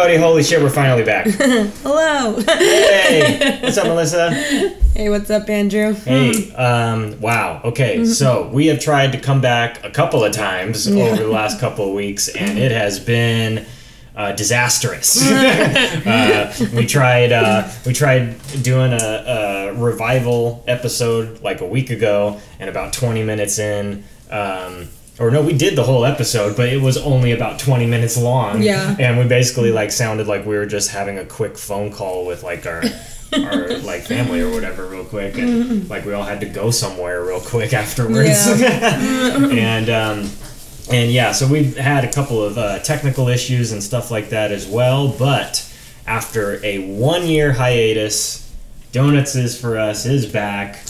Everybody, holy shit, we're finally back. Hello. Hey, what's up, Melissa? hey, what's up, Andrew? Hey, um, wow, okay, so we have tried to come back a couple of times over the last couple of weeks, and it has been uh, disastrous. uh, we tried, uh, we tried doing a, a revival episode like a week ago, and about 20 minutes in, um, or no, we did the whole episode, but it was only about 20 minutes long. Yeah. And we basically like sounded like we were just having a quick phone call with like our our like family or whatever real quick and like we all had to go somewhere real quick afterwards. and um and yeah, so we've had a couple of uh, technical issues and stuff like that as well, but after a 1 year hiatus, Donuts is for us is back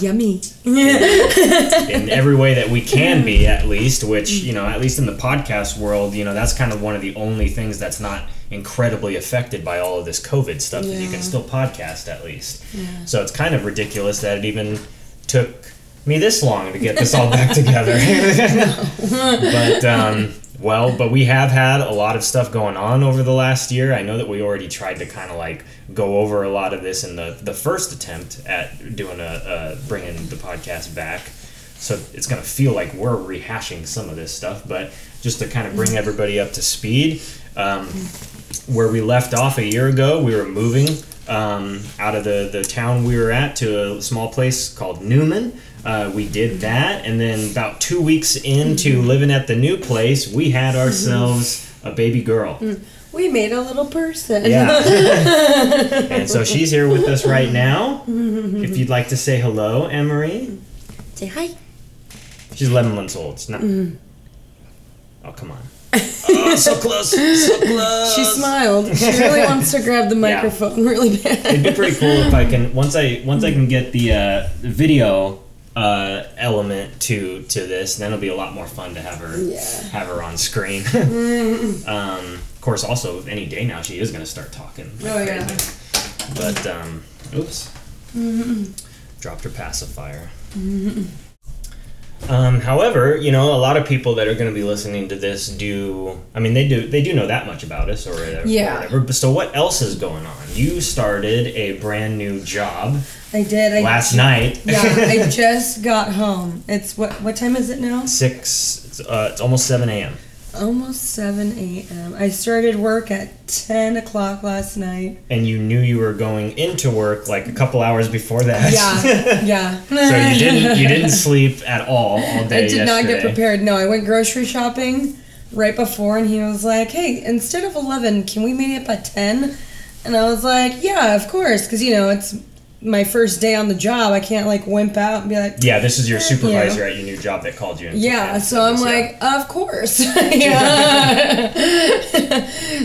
Yummy. in every way that we can be at least which you know at least in the podcast world you know that's kind of one of the only things that's not incredibly affected by all of this covid stuff that you can still podcast at least. So it's kind of ridiculous that it even took me this long to get this all back together. But um well but we have had a lot of stuff going on over the last year. I know that we already tried to kind of like go over a lot of this in the the first attempt at doing a uh, bringing the podcast back. So it's going to feel like we're rehashing some of this stuff but just to kind of bring everybody up to speed um, where we left off a year ago we were moving um, out of the, the town we were at to a small place called newman uh, we did that and then about two weeks into living at the new place we had ourselves a baby girl We made a little person. yeah. and so she's here with us right now. If you'd like to say hello, Emery. Say hi. She's 11 months old. It's not. Oh, come on. Oh, so close. So close. She smiled. She really wants to grab the microphone really bad. It'd be pretty cool if I can once I once I can get the uh, video uh, element to to this. Then it'll be a lot more fun to have her Yeah. have her on screen. um, of course, also any day now she is going to start talking. like Oh, yeah. crazy. But um, oops, dropped her pacifier. Um, however, you know, a lot of people that are going to be listening to this do. I mean, they do. They do know that much about us, or whatever. Yeah. whatever. So, what else is going on? You started a brand new job I did. I last night. Yeah, I just got home. It's what? What time is it now? Six. It's, uh, it's almost seven a.m. Almost seven a.m. I started work at ten o'clock last night. And you knew you were going into work like a couple hours before that. Yeah, yeah. so you didn't. You didn't sleep at all all day. I did not get prepared. No, I went grocery shopping right before, and he was like, "Hey, instead of eleven, can we meet up at 10? And I was like, "Yeah, of course," because you know it's my first day on the job. I can't like wimp out and be like, Yeah, this is your supervisor Yeah. at your new job that called you. "Yeah." So I'm like, "Of course." yeah.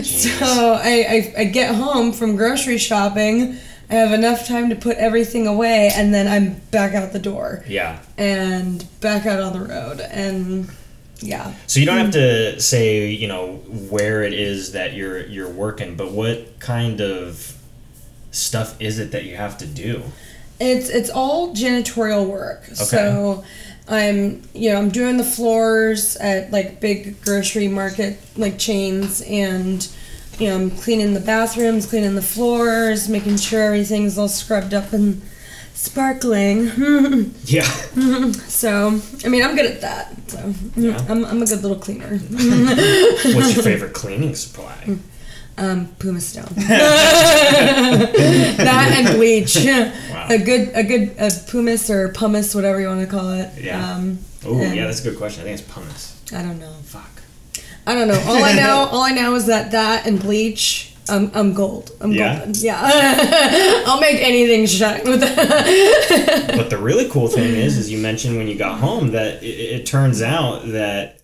so I, I I get home from grocery shopping. I have enough time to put everything away, and then I'm back out the door Yeah. and back out on the road, and yeah. So you don't have to say, you know, where it is that you're you're working, but what kind of stuff is it that you have to do? It's it's all janitorial work. Okay. So I'm you know I'm doing the floors at like big grocery market like chains and you know I'm cleaning the bathrooms, cleaning the floors, making sure everything's all scrubbed up and sparkling. Yeah. so I mean I'm good at that. So Yeah. I'm I'm a good little cleaner. What's your favorite cleaning supply? Um, Puma Stone. that and bleach. A good a good a pumice or pumice, whatever you want to call it. Yeah. Um, Oh, yeah, that's a good question. I think it's pumice. I don't know. Fuck. I don't know. All I know, all I know is that that and bleach. I'm, I'm gold. I'm Yeah? golden. Yeah. I'll make anything shine with that. But the really cool thing is, is you mentioned when you got home that it, it turns out that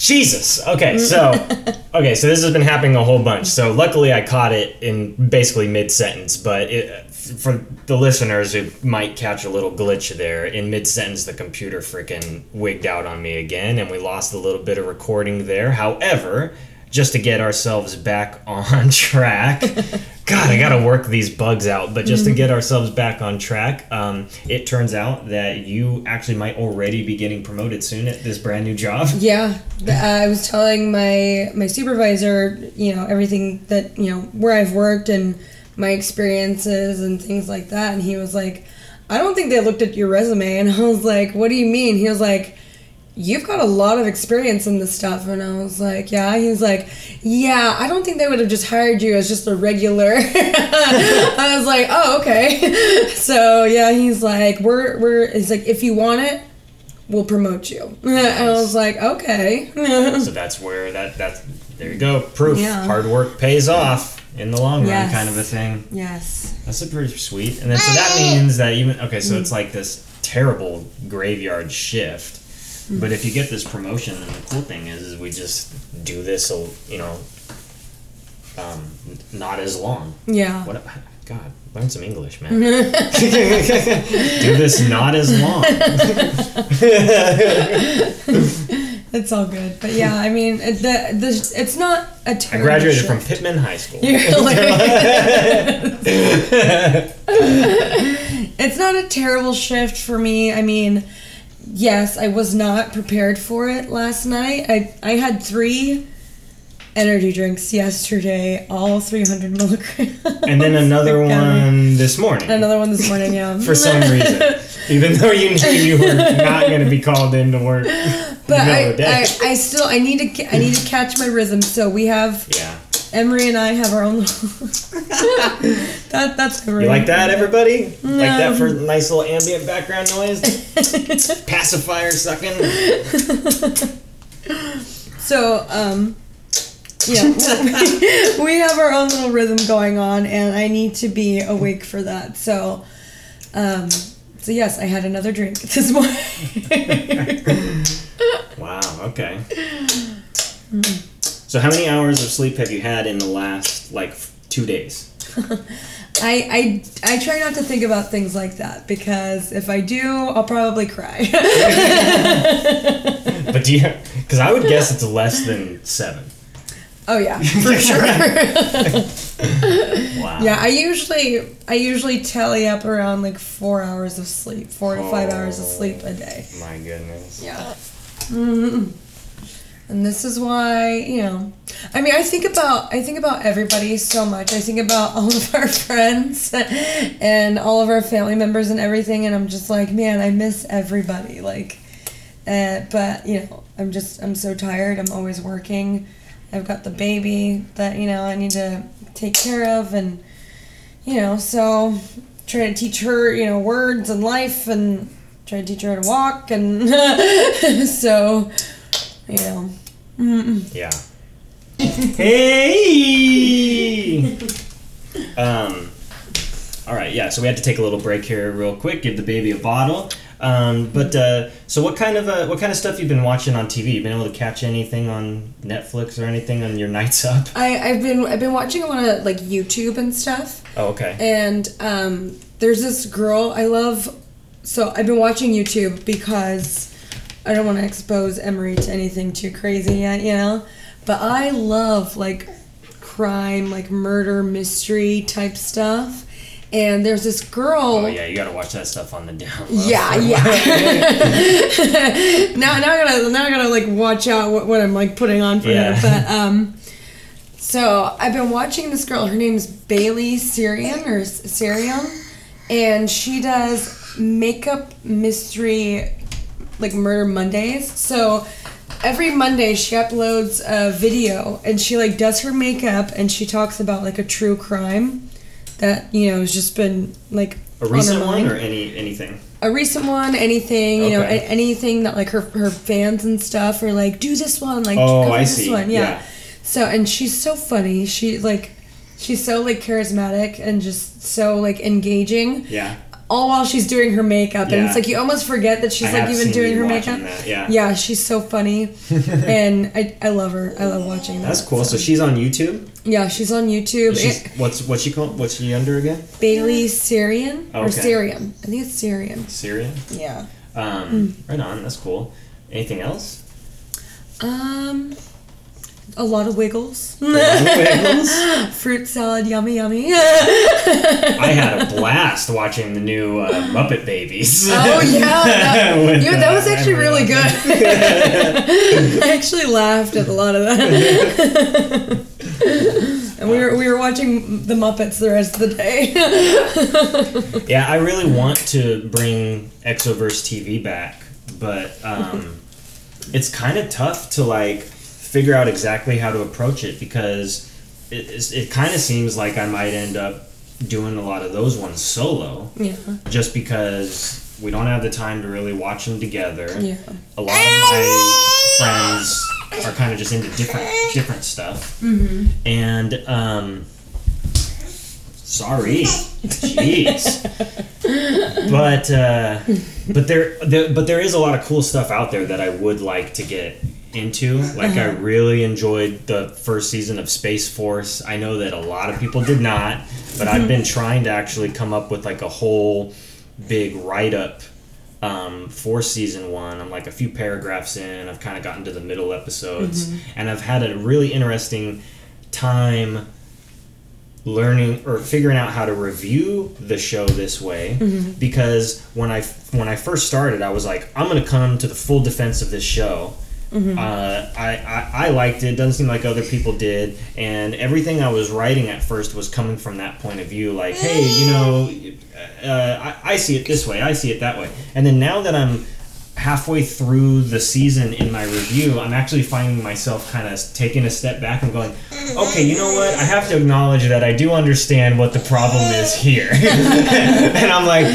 Jesus. Okay, so okay, so this has been happening a whole bunch. So luckily, I caught it in basically mid sentence. But it, for the listeners who might catch a little glitch there, in mid sentence, the computer freaking wigged out on me again, and we lost a little bit of recording there. However. Just to get ourselves back on track, God, I gotta work these bugs out. But just to get ourselves back on track, um, it turns out that you actually might already be getting promoted soon at this brand new job. Yeah, th- I was telling my my supervisor, you know, everything that you know where I've worked and my experiences and things like that, and he was like, "I don't think they looked at your resume," and I was like, "What do you mean?" He was like. You've got a lot of experience in this stuff, and I was like, "Yeah." He's like, "Yeah, I don't think they would have just hired you as just a regular." I was like, "Oh, okay." So yeah, he's like, "We're we're." He's like, "If you want it, we'll promote you. And I was like, okay. So that's where that that's there you go. Proof. Yeah. Hard work pays off in the long run, Yes. kind of a thing. yes. That's a pretty sweet. And then so that means that even okay, so it's mm. like this terrible graveyard shift. But if you get this promotion, then the cool thing is, is we just do this, you know, um, not as long. Yeah. What? God, learn some English, man. do this not as long. It's all good. But yeah, I mean, the, the, it's not a I terrible graduated shift. from Pitman High School. It's not a terrible shift for me. I mean, yes, I was not prepared for it last night. I, I had three energy drinks yesterday, all 300 milligrams. and then another one this morning. Another one this morning, yeah. for some reason, even though you knew you were not going to be called in to work. But in the middle I, of the day. I, I still I need to I need to catch my rhythm. So we have yeah, Emery and I have our own. little- that that's Emery. you like that, everybody? Like that for nice little ambient background noise, pacifier sucking. So um, yeah, we, we have our own little rhythm going on, and I need to be awake for that. So, um, so yes, I had another drink this morning. Wow. Okay. So, how many hours of sleep have you had in the last like two days? I, I I try not to think about things like that because if I do, I'll probably cry. But do you? Because I would guess it's less than seven. oh yeah, for sure. Wow. yeah, I usually I usually tally up around like four hours of sleep, four to five hours of sleep a day. My goodness. Yeah. mm And this is why, you know, I mean, I think about I think about everybody so much. I think about all of our friends and all of our family members and everything, and I'm just like, man, I miss everybody. Like, uh, but you know, I'm just I'm so tired. I'm always working. I've got the baby that you know I need to take care of, and you know, so trying to teach her, you know, words and life, and trying to teach her how to walk, and so, mm, Yeah. hey. um. All right. Yeah. So we had to take a little break here, real quick. Give the baby a bottle. Um, but uh, so what kind of uh, what kind of stuff you've been watching on TV? You been able to catch anything on Netflix or anything on your nights up? I I've been I've been watching a lot of like YouTube and stuff, Oh, okay. and um, there's this girl I love. So I've been watching YouTube because I don't want to expose Emery to anything too crazy yet, you know. But I love like crime, like murder, mystery type stuff. And there's this girl. Oh yeah, you gotta watch that stuff on the down. low Yeah, yeah. now, now I gotta, now I gotta like watch out what, what I'm like putting on for Yeah. her. But um, so I've been watching this girl. Her name's Bailey Sarian or Syrian, and she does makeup mystery, like murder Mondays. So every Monday she uploads a video and she like does her makeup and she talks about like a true crime that you know has just been like a on recent one or any anything? a recent one, anything, you know, Okay. a- anything that like her her fans and stuff are like, do this one, like Oh, cover I this see. one, yeah. Yeah. So and she's so funny. She like she's so like charismatic and just so like engaging. Yeah. All while she's doing her makeup, and Yeah. it's like you almost forget that she's I like even doing her makeup. that, yeah. Yeah, she's so funny, and I, I love her. I love watching that. That's cool. So she's on YouTube. yeah, she's on YouTube. She's, It- what's what's she called? What's she under again? Bailey Sarian or Okay. Syrian. I think it's Syrian. Syria. Yeah. Um, Right on. That's cool. Anything else? Um, A lot of wiggles. Wiggles. Fruit salad, yummy, yummy. I had a blast watching the new uh, Muppet Babies. Oh yeah, that, With, you know, that was uh, actually really good. I actually laughed at a lot of that. and we were we were watching the Muppets the rest of the day. Yeah, I really want to bring Exoverse TV back, but um, it's kind of tough to like figure out exactly how to approach it because it, it kind of seems like I might end up doing a lot of those ones solo, yeah, just because we don't have the time to really watch them together. yeah. A lot of my friends are kind of just into different different stuff, Mm-hmm. and um, sorry, jeez but uh, but there, there but there is a lot of cool stuff out there that I would like to get into. Like I uh-huh. really enjoyed the first season of Space Force. I know that a lot of people did not, but I've mm-hmm. been trying to actually come up with like a whole big write up um, for season one. I'm like a few paragraphs in. I've kind of gotten to the middle episodes, mm-hmm. and I've had a really interesting time learning or figuring out how to review the show this way mm-hmm. because when I when I first started I was like I'm gonna come to the full defense of this show uh, I, I, I liked it. Doesn't seem like other people did. And everything I was writing at first was coming from that point of view like hey you know uh, I, I see it this way. I see it that way. And then now that I'm halfway through the season in my review, I'm actually finding myself kind of taking a step back and going, okay, you know what? I have to acknowledge that I do understand what the problem is here. and I'm like,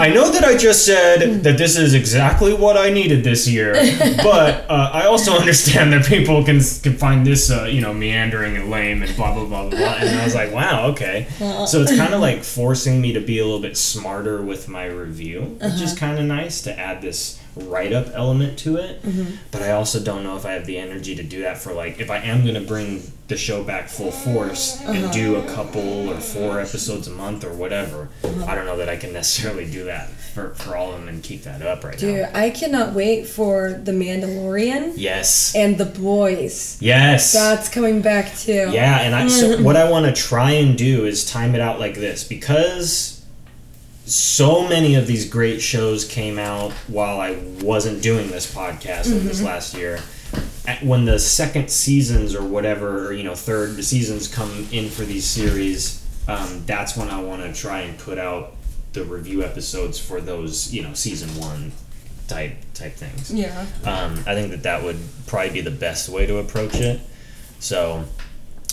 I know that I just said that this is exactly what I needed this year, but uh, I also understand that people can can find this, uh, you know, meandering and lame and blah blah blah blah. blah. And I was like, wow, okay. So it's kind of like forcing me to be a little bit smarter with my review, which is kind of nice to add this write up element to it. Mm-hmm. But I also don't know if I have the energy to do that for like if I am going to bring the show back full force and uh-huh. do a couple or four episodes a month or whatever. I don't know that I can necessarily do that for, for all of them and keep that up right Dude, now. Dude, I cannot wait for The Mandalorian Yes. and The Boys. Yes. That's coming back too. Yeah, and I so what I want to try and do is time it out like this because so many of these great shows came out while I wasn't doing this podcast of this last year. When the second seasons or whatever, or you know, third seasons come in for these series, um, that's when I want to try and put out the review episodes for those, you know, season one type type things. Yeah. Um, I think that that would probably be the best way to approach it. So,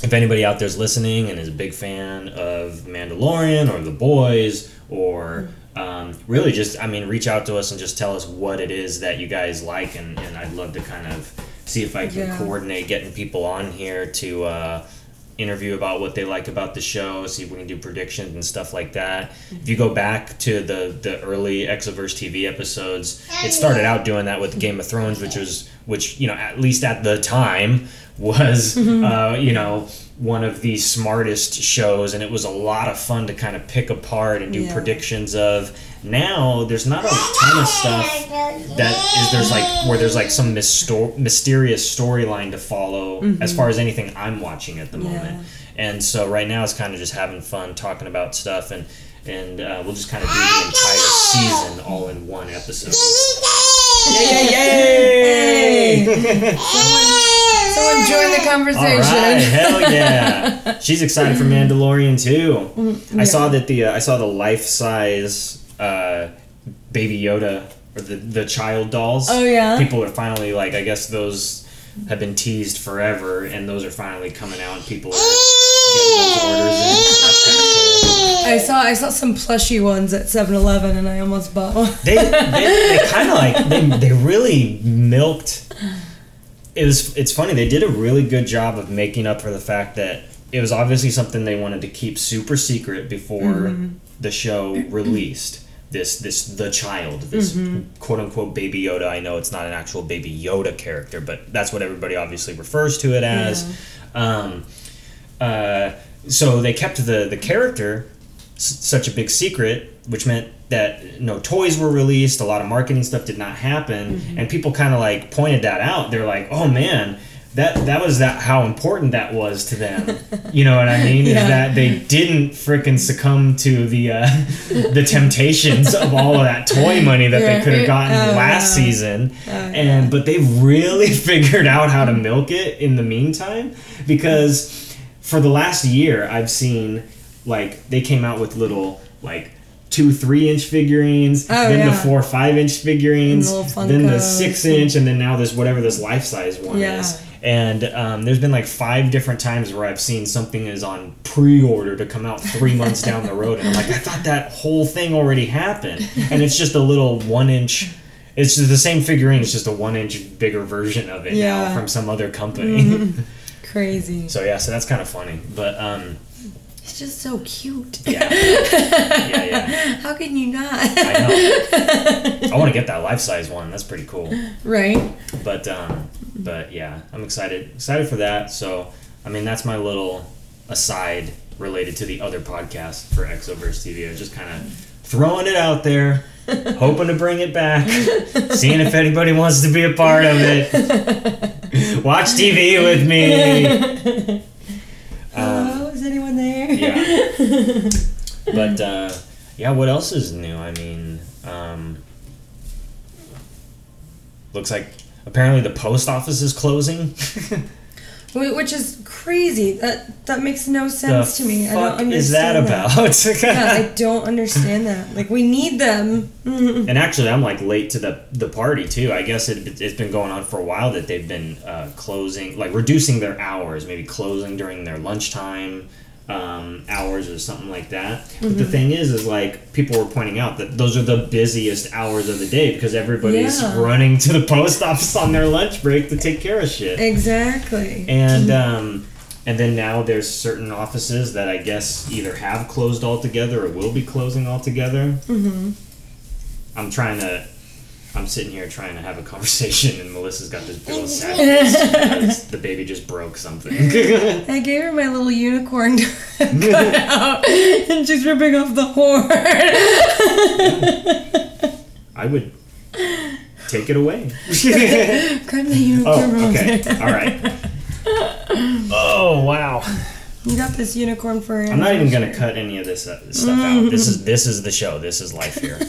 if anybody out there's listening and is a big fan of Mandalorian or The Boys or um, really just, I mean, reach out to us and just tell us what it is that you guys like, and, and I'd love to kind of see if I can Yeah. coordinate getting people on here to uh, interview about what they like about the show, see if we can do predictions and stuff like that. If you go back to the the early Exoverse TV episodes, it started out doing that with Game of Thrones, which was which you know at least at the time was uh, you know one of the smartest shows, and it was a lot of fun to kind of pick apart and do Yeah. predictions of. Now there's not a ton of stuff that is there's like where there's like some mysto- mysterious storyline to follow as far as anything I'm watching at the Yeah. moment. And so right now it's kind of just having fun talking about stuff and and uh, we'll just kind of do the entire season all in one episode. Yay! yay, yay! Someone join the conversation. right, hell yeah! She's excited for Mandalorian too. I saw that the uh, I saw the life size uh, Baby Yoda or the the child dolls. Oh, yeah? People are finally like I guess those have been teased forever, and those are finally coming out, and people are getting those orders in. So that's kind of cool. I saw I saw some plushy ones at 7-Eleven and I almost bought one. They they, they kind of like they they really milked. It was it's funny they did a really good job of making up for the fact that it was obviously something they wanted to keep super secret before the show released. This this the child this quote unquote baby Yoda. I know it's not an actual baby Yoda character, but that's what everybody obviously refers to it as. Um, uh, so they kept the the character s- such a big secret, which meant that no toys were released, a lot of marketing stuff did not happen, mm-hmm. and people kind of like pointed that out. They're like, "Oh man, that that was that how important that was to them. You know what I mean? Yeah. Is that they didn't frickin' succumb to the uh, the temptations of all of that toy money that they could have gotten Oh, last uh, yeah. season, Oh, and but they really figured out how to milk it in the meantime because for the last year I've seen like they came out with little like two three inch figurines Oh, then the four five inch figurines then the six inch and then now this whatever this life size one Yeah. is and um, there's been like five different times where I've seen something is on pre-order to come out three months down the road, and I'm like, I thought that whole thing already happened, and it's just a little one-inch. It's just the same figurine. It's just a one-inch bigger version of it now from some other company. Crazy. so yeah, so that's kind of funny, but um, It's just so cute. yeah, yeah, yeah. How can you not? I know. I want to get that life-size one. That's pretty cool. right? but um, but yeah, I'm excited excited for that. So I mean, that's my little aside related to the other podcast for Exoverse TV. I was just kind of throwing it out there, hoping to bring it back, seeing if anybody wants to be a part of it. Watch TV with me. Um, Hello, is anyone there? Yeah. But uh, yeah, what else is new? I mean, um, looks like apparently the post office is closing. Which is crazy. That that makes no the sense to me. I don't understand is that about? yeah, I don't understand that. Like we need them. and actually, I'm like late to the the party too. I guess it, it's been going on for a while that they've been uh, closing, like reducing their hours, maybe closing during their lunchtime um, hours or something like that. But Mm-hmm. the thing is, is like people were pointing out that those are the busiest hours of the day because everybody's Yeah. running to the post office on their lunch break to take care of shit. Exactly. And um, and then now there's certain offices that I guess either have closed altogether or will be closing altogether. Mm-hmm. I'm trying to. I'm sitting here trying to have a conversation, and Melissa's got this bill of sad face because the baby just broke something. I gave her my little unicorn cut out, and she's ripping off the horn. I would take it away. Grab the unicorn. oh, okay, all right. Oh wow! You got this unicorn for your I'm not even gonna cut any of this uh, stuff out. This is this is the show. This is life here.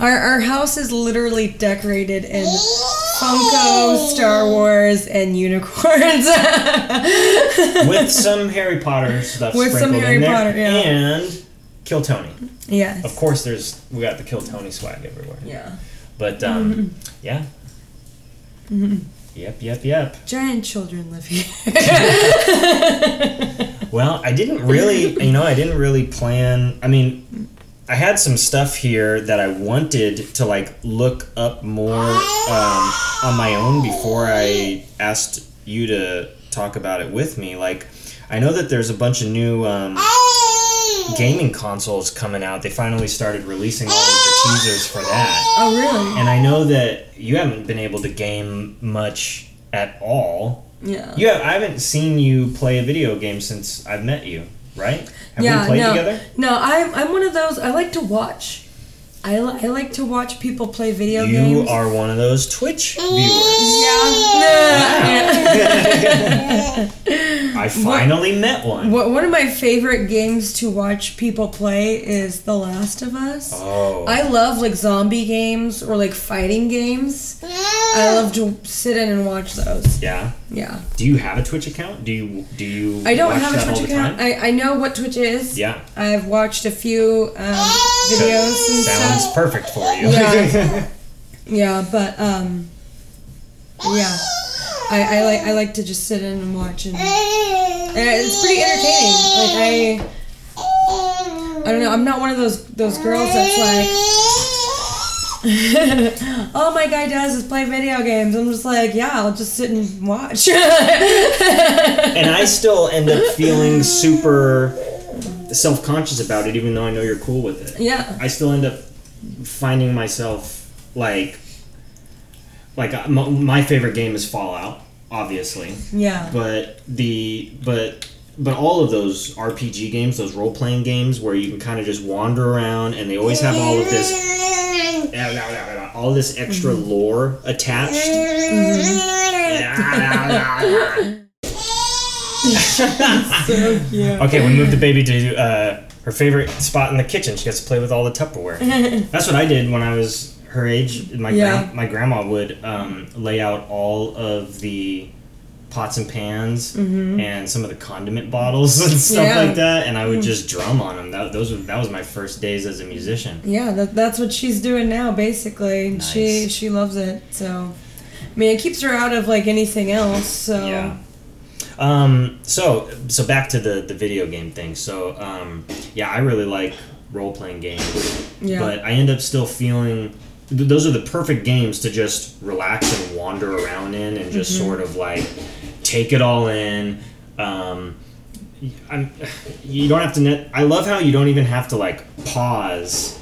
Our, our house is literally decorated in Funko, Star Wars, and unicorns. with some Harry Potter stuff With some sprinkled Harry in there, Potter, yeah. and Kill Tony. yes. Of course, there's we got the Kill Tony swag everywhere. Yeah. But um, Mm-hmm. yeah. Yep, yep, yep. Giant children live here. Well, I didn't really, you know, I didn't really plan. I mean, I had some stuff here that I wanted to like look up more um, on my own before I asked you to talk about it with me. Like, I know that there's a bunch of new um, gaming consoles coming out. They finally started releasing all of the teasers for that. oh, really? And I know that you haven't been able to game much at all. Yeah. You have, I haven't seen you play a video game since I've met you, right? Have yeah, we played no, together? No, I'm, I'm one of those. I like to watch. I, li- I like to watch people play video You games. You are one of those Twitch viewers. Yeah. I finally met one. What, one of my favorite games to watch people play is The Last of Us. Oh. I love like zombie games or like fighting games. I love to sit in and watch those. yeah. Yeah. Do you have a Twitch account? Do you do you I don't watch have a Twitch account. I, I know what Twitch is. Yeah. I've watched a few um, videos and Sounds stuff. perfect for you. Yeah. Yeah, but um, yeah, I, I like I like to just sit in and watch, and, and it's pretty entertaining. Like I, I don't know. I'm not one of those those girls that's like, all oh, my guy does is play video games. I'm just like, yeah, I'll just sit and watch. and I still end up feeling super self conscious about it, even though I know you're cool with it. yeah, I still end up finding myself like, like uh, my, my favorite game is Fallout, obviously, yeah, but the but but all of those RPG games, those role playing games where you can kind of just wander around and they always have all of this all this extra Mm-hmm. lore attached. So cute. Okay, we moved the baby to uh, her favorite spot in the kitchen. She gets to play with all the Tupperware. That's what I did when I was her age. My Yeah. gran- my grandma would um, lay out all of the pots and pans and some of the condiment bottles and stuff Mm-hmm. Yeah. like that, and I would just drum on them. That those were, that was my first days as a musician. Yeah, that, that's what she's doing now, basically. And She she loves it. So, I mean, it keeps her out of like anything else. So Yeah. Um, so so back to the the video game thing. So um, yeah, I really like role playing games, Yeah. but I end up still feeling those are the perfect games to just relax and wander around in and just Mm-hmm. sort of like take it all in. Um, I'm, you don't have to. Net, I love how you don't even have to like pause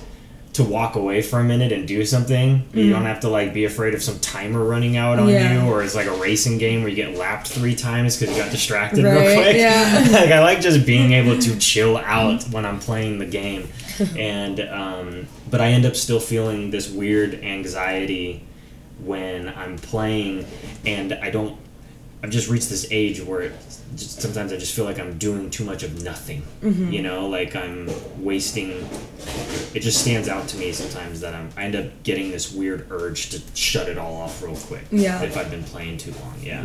to walk away for a minute and do something. You don't have to like be afraid of some timer running out on Mm. Yeah. you, or it's like a racing game where you get lapped three times because you got distracted real quick. yeah. like I like just being able to chill out when I'm playing the game, and um, but I end up still feeling this weird anxiety when I'm playing, and I don't. I've just reached this age where it, just, sometimes I just feel like I'm doing too much of nothing. Mm-hmm. You know, like I'm wasting. It just stands out to me sometimes that I'm. I end up getting this weird urge to shut it all off real quick. Yeah. If I've been playing too long, yeah.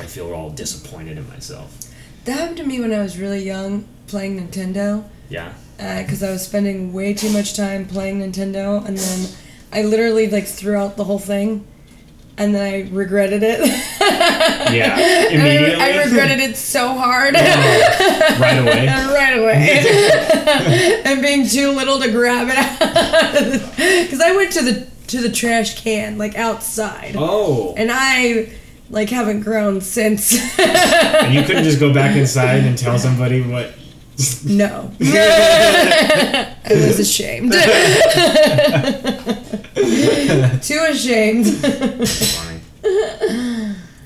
I feel all disappointed in myself. that happened to me when I was really young, playing Nintendo. Yeah. Uh, because I was spending way too much time playing Nintendo, and then I literally like threw out the whole thing, and then I regretted it. Yeah. I, Immediately. I regretted it so hard. right away. right away, and being too little to grab it. Because I went to the to the trash can like outside, Oh. and I like haven't grown since. And you couldn't just go back inside and tell somebody what. No, I was ashamed. too ashamed. Funny.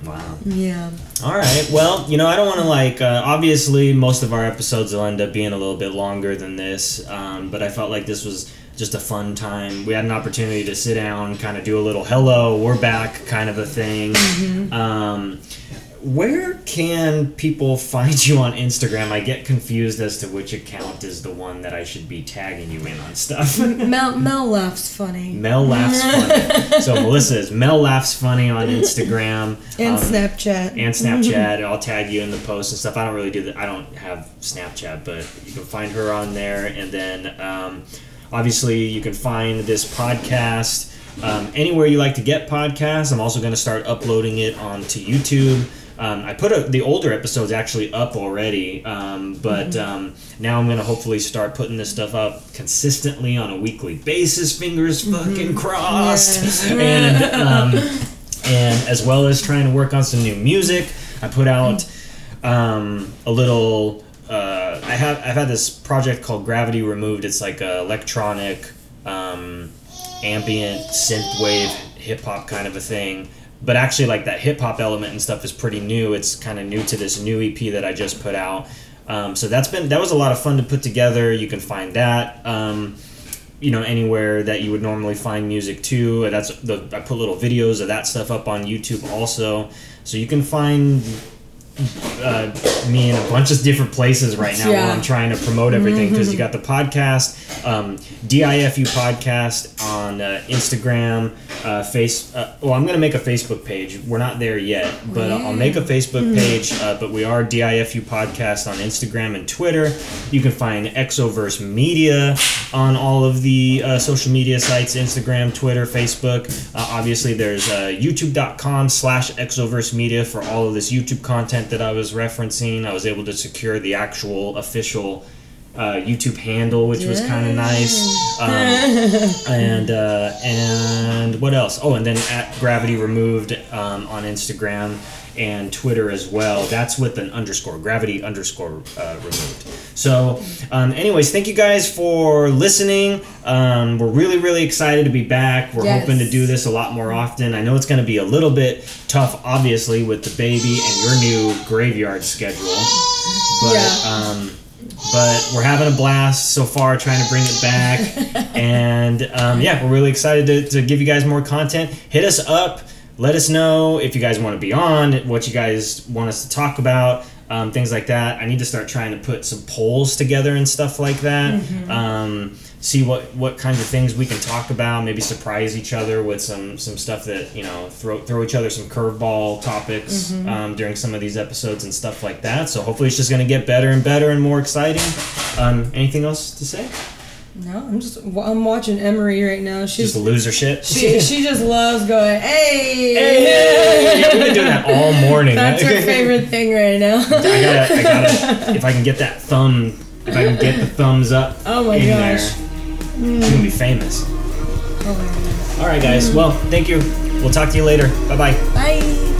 Wow. Yeah. All right. Well, you know, I don't want to like. Uh, obviously, most of our episodes will end up being a little bit longer than this, um, but I felt like this was just a fun time. We had an opportunity to sit down, kind of do a little "hello, we're back" kind of a thing. Um, where can people find you on Instagram? I get confused as to which account is the one that I should be tagging you in on stuff. Mel Mel laughs funny. Mel laughs funny. So Melissa is Mel laughs funny on Instagram And um, Snapchat. and Snapchat. I'll tag you in the post and stuff. I don't really do that. I don't have Snapchat, but you can find her on there. And then um, obviously you can find this podcast um, anywhere you like to get podcasts. I'm also going to start uploading it onto YouTube. Um, I put a, the older episodes actually up already, um, but um, now I'm gonna hopefully start putting this stuff up consistently on a weekly basis. Fingers fucking crossed. Yes. And um, and as well as trying to work on some new music. I put out um, a little. Uh, I have I've had this project called Gravity Removed. It's like a electronic, um, ambient synthwave hip hop kind of a thing. But actually, like that hip hop element and stuff is pretty new. It's kind of new to this new EP that I just put out. Um, so that's been that was a lot of fun to put together. You can find that. Um, you know anywhere that you would normally find music too. That's the I put little videos of that stuff up on YouTube also, so you can find uh, me in a bunch of different places right now Yeah. where I'm trying to promote everything because you got the podcast, um, DIFU podcast on uh, Instagram, uh, face. Uh, well, I'm gonna make a Facebook page. We're not there yet, but I'll make a Facebook page. Uh, but we are DIFU podcast on Instagram and Twitter. You can find Exoverse Media on all of the uh, social media sites: Instagram, Twitter, Facebook. Uh, obviously, there's uh, YouTube.com slash Exoverse Media for all of this YouTube content that I was referencing. I was able to secure the actual official uh, YouTube handle, which was kind of nice. Um, and uh, and what else? Oh, and then at Gravity Removed um, on Instagram and Twitter as well. That's with an underscore, Gravity underscore uh, removed. So, um, anyways, thank you guys for listening. Um, we're really really excited to be back. We're Yes. hoping to do this a lot more often. I know it's going to be a little bit tough, obviously, with the baby and your new graveyard schedule. But Yeah. um, but we're having a blast so far, trying to bring it back, and um, yeah, we're really excited to, to give you guys more content. Hit us up. Let us know if you guys want to be on, what you guys want us to talk about, um, things like that. I need to start trying to put some polls together and stuff like that. Um, see what what kinds of things we can talk about. Maybe surprise each other with some some stuff that you know throw throw each other some curveball topics um, during some of these episodes and stuff like that. So hopefully it's just going to get better and better and more exciting. Um, anything else to say? No, I'm just I'm watching Emery right now. She's Just loser shit. she, she just loves going, hey. Hey! Yeah, we've been doing that all morning. That's her favorite thing right now. I gotta, I gotta. If I can get that thumb, if I can get the thumbs up Oh my in gosh. there, she's gonna be famous. Oh All right, guys. Well, thank you. We'll talk to you later. Bye bye. Bye.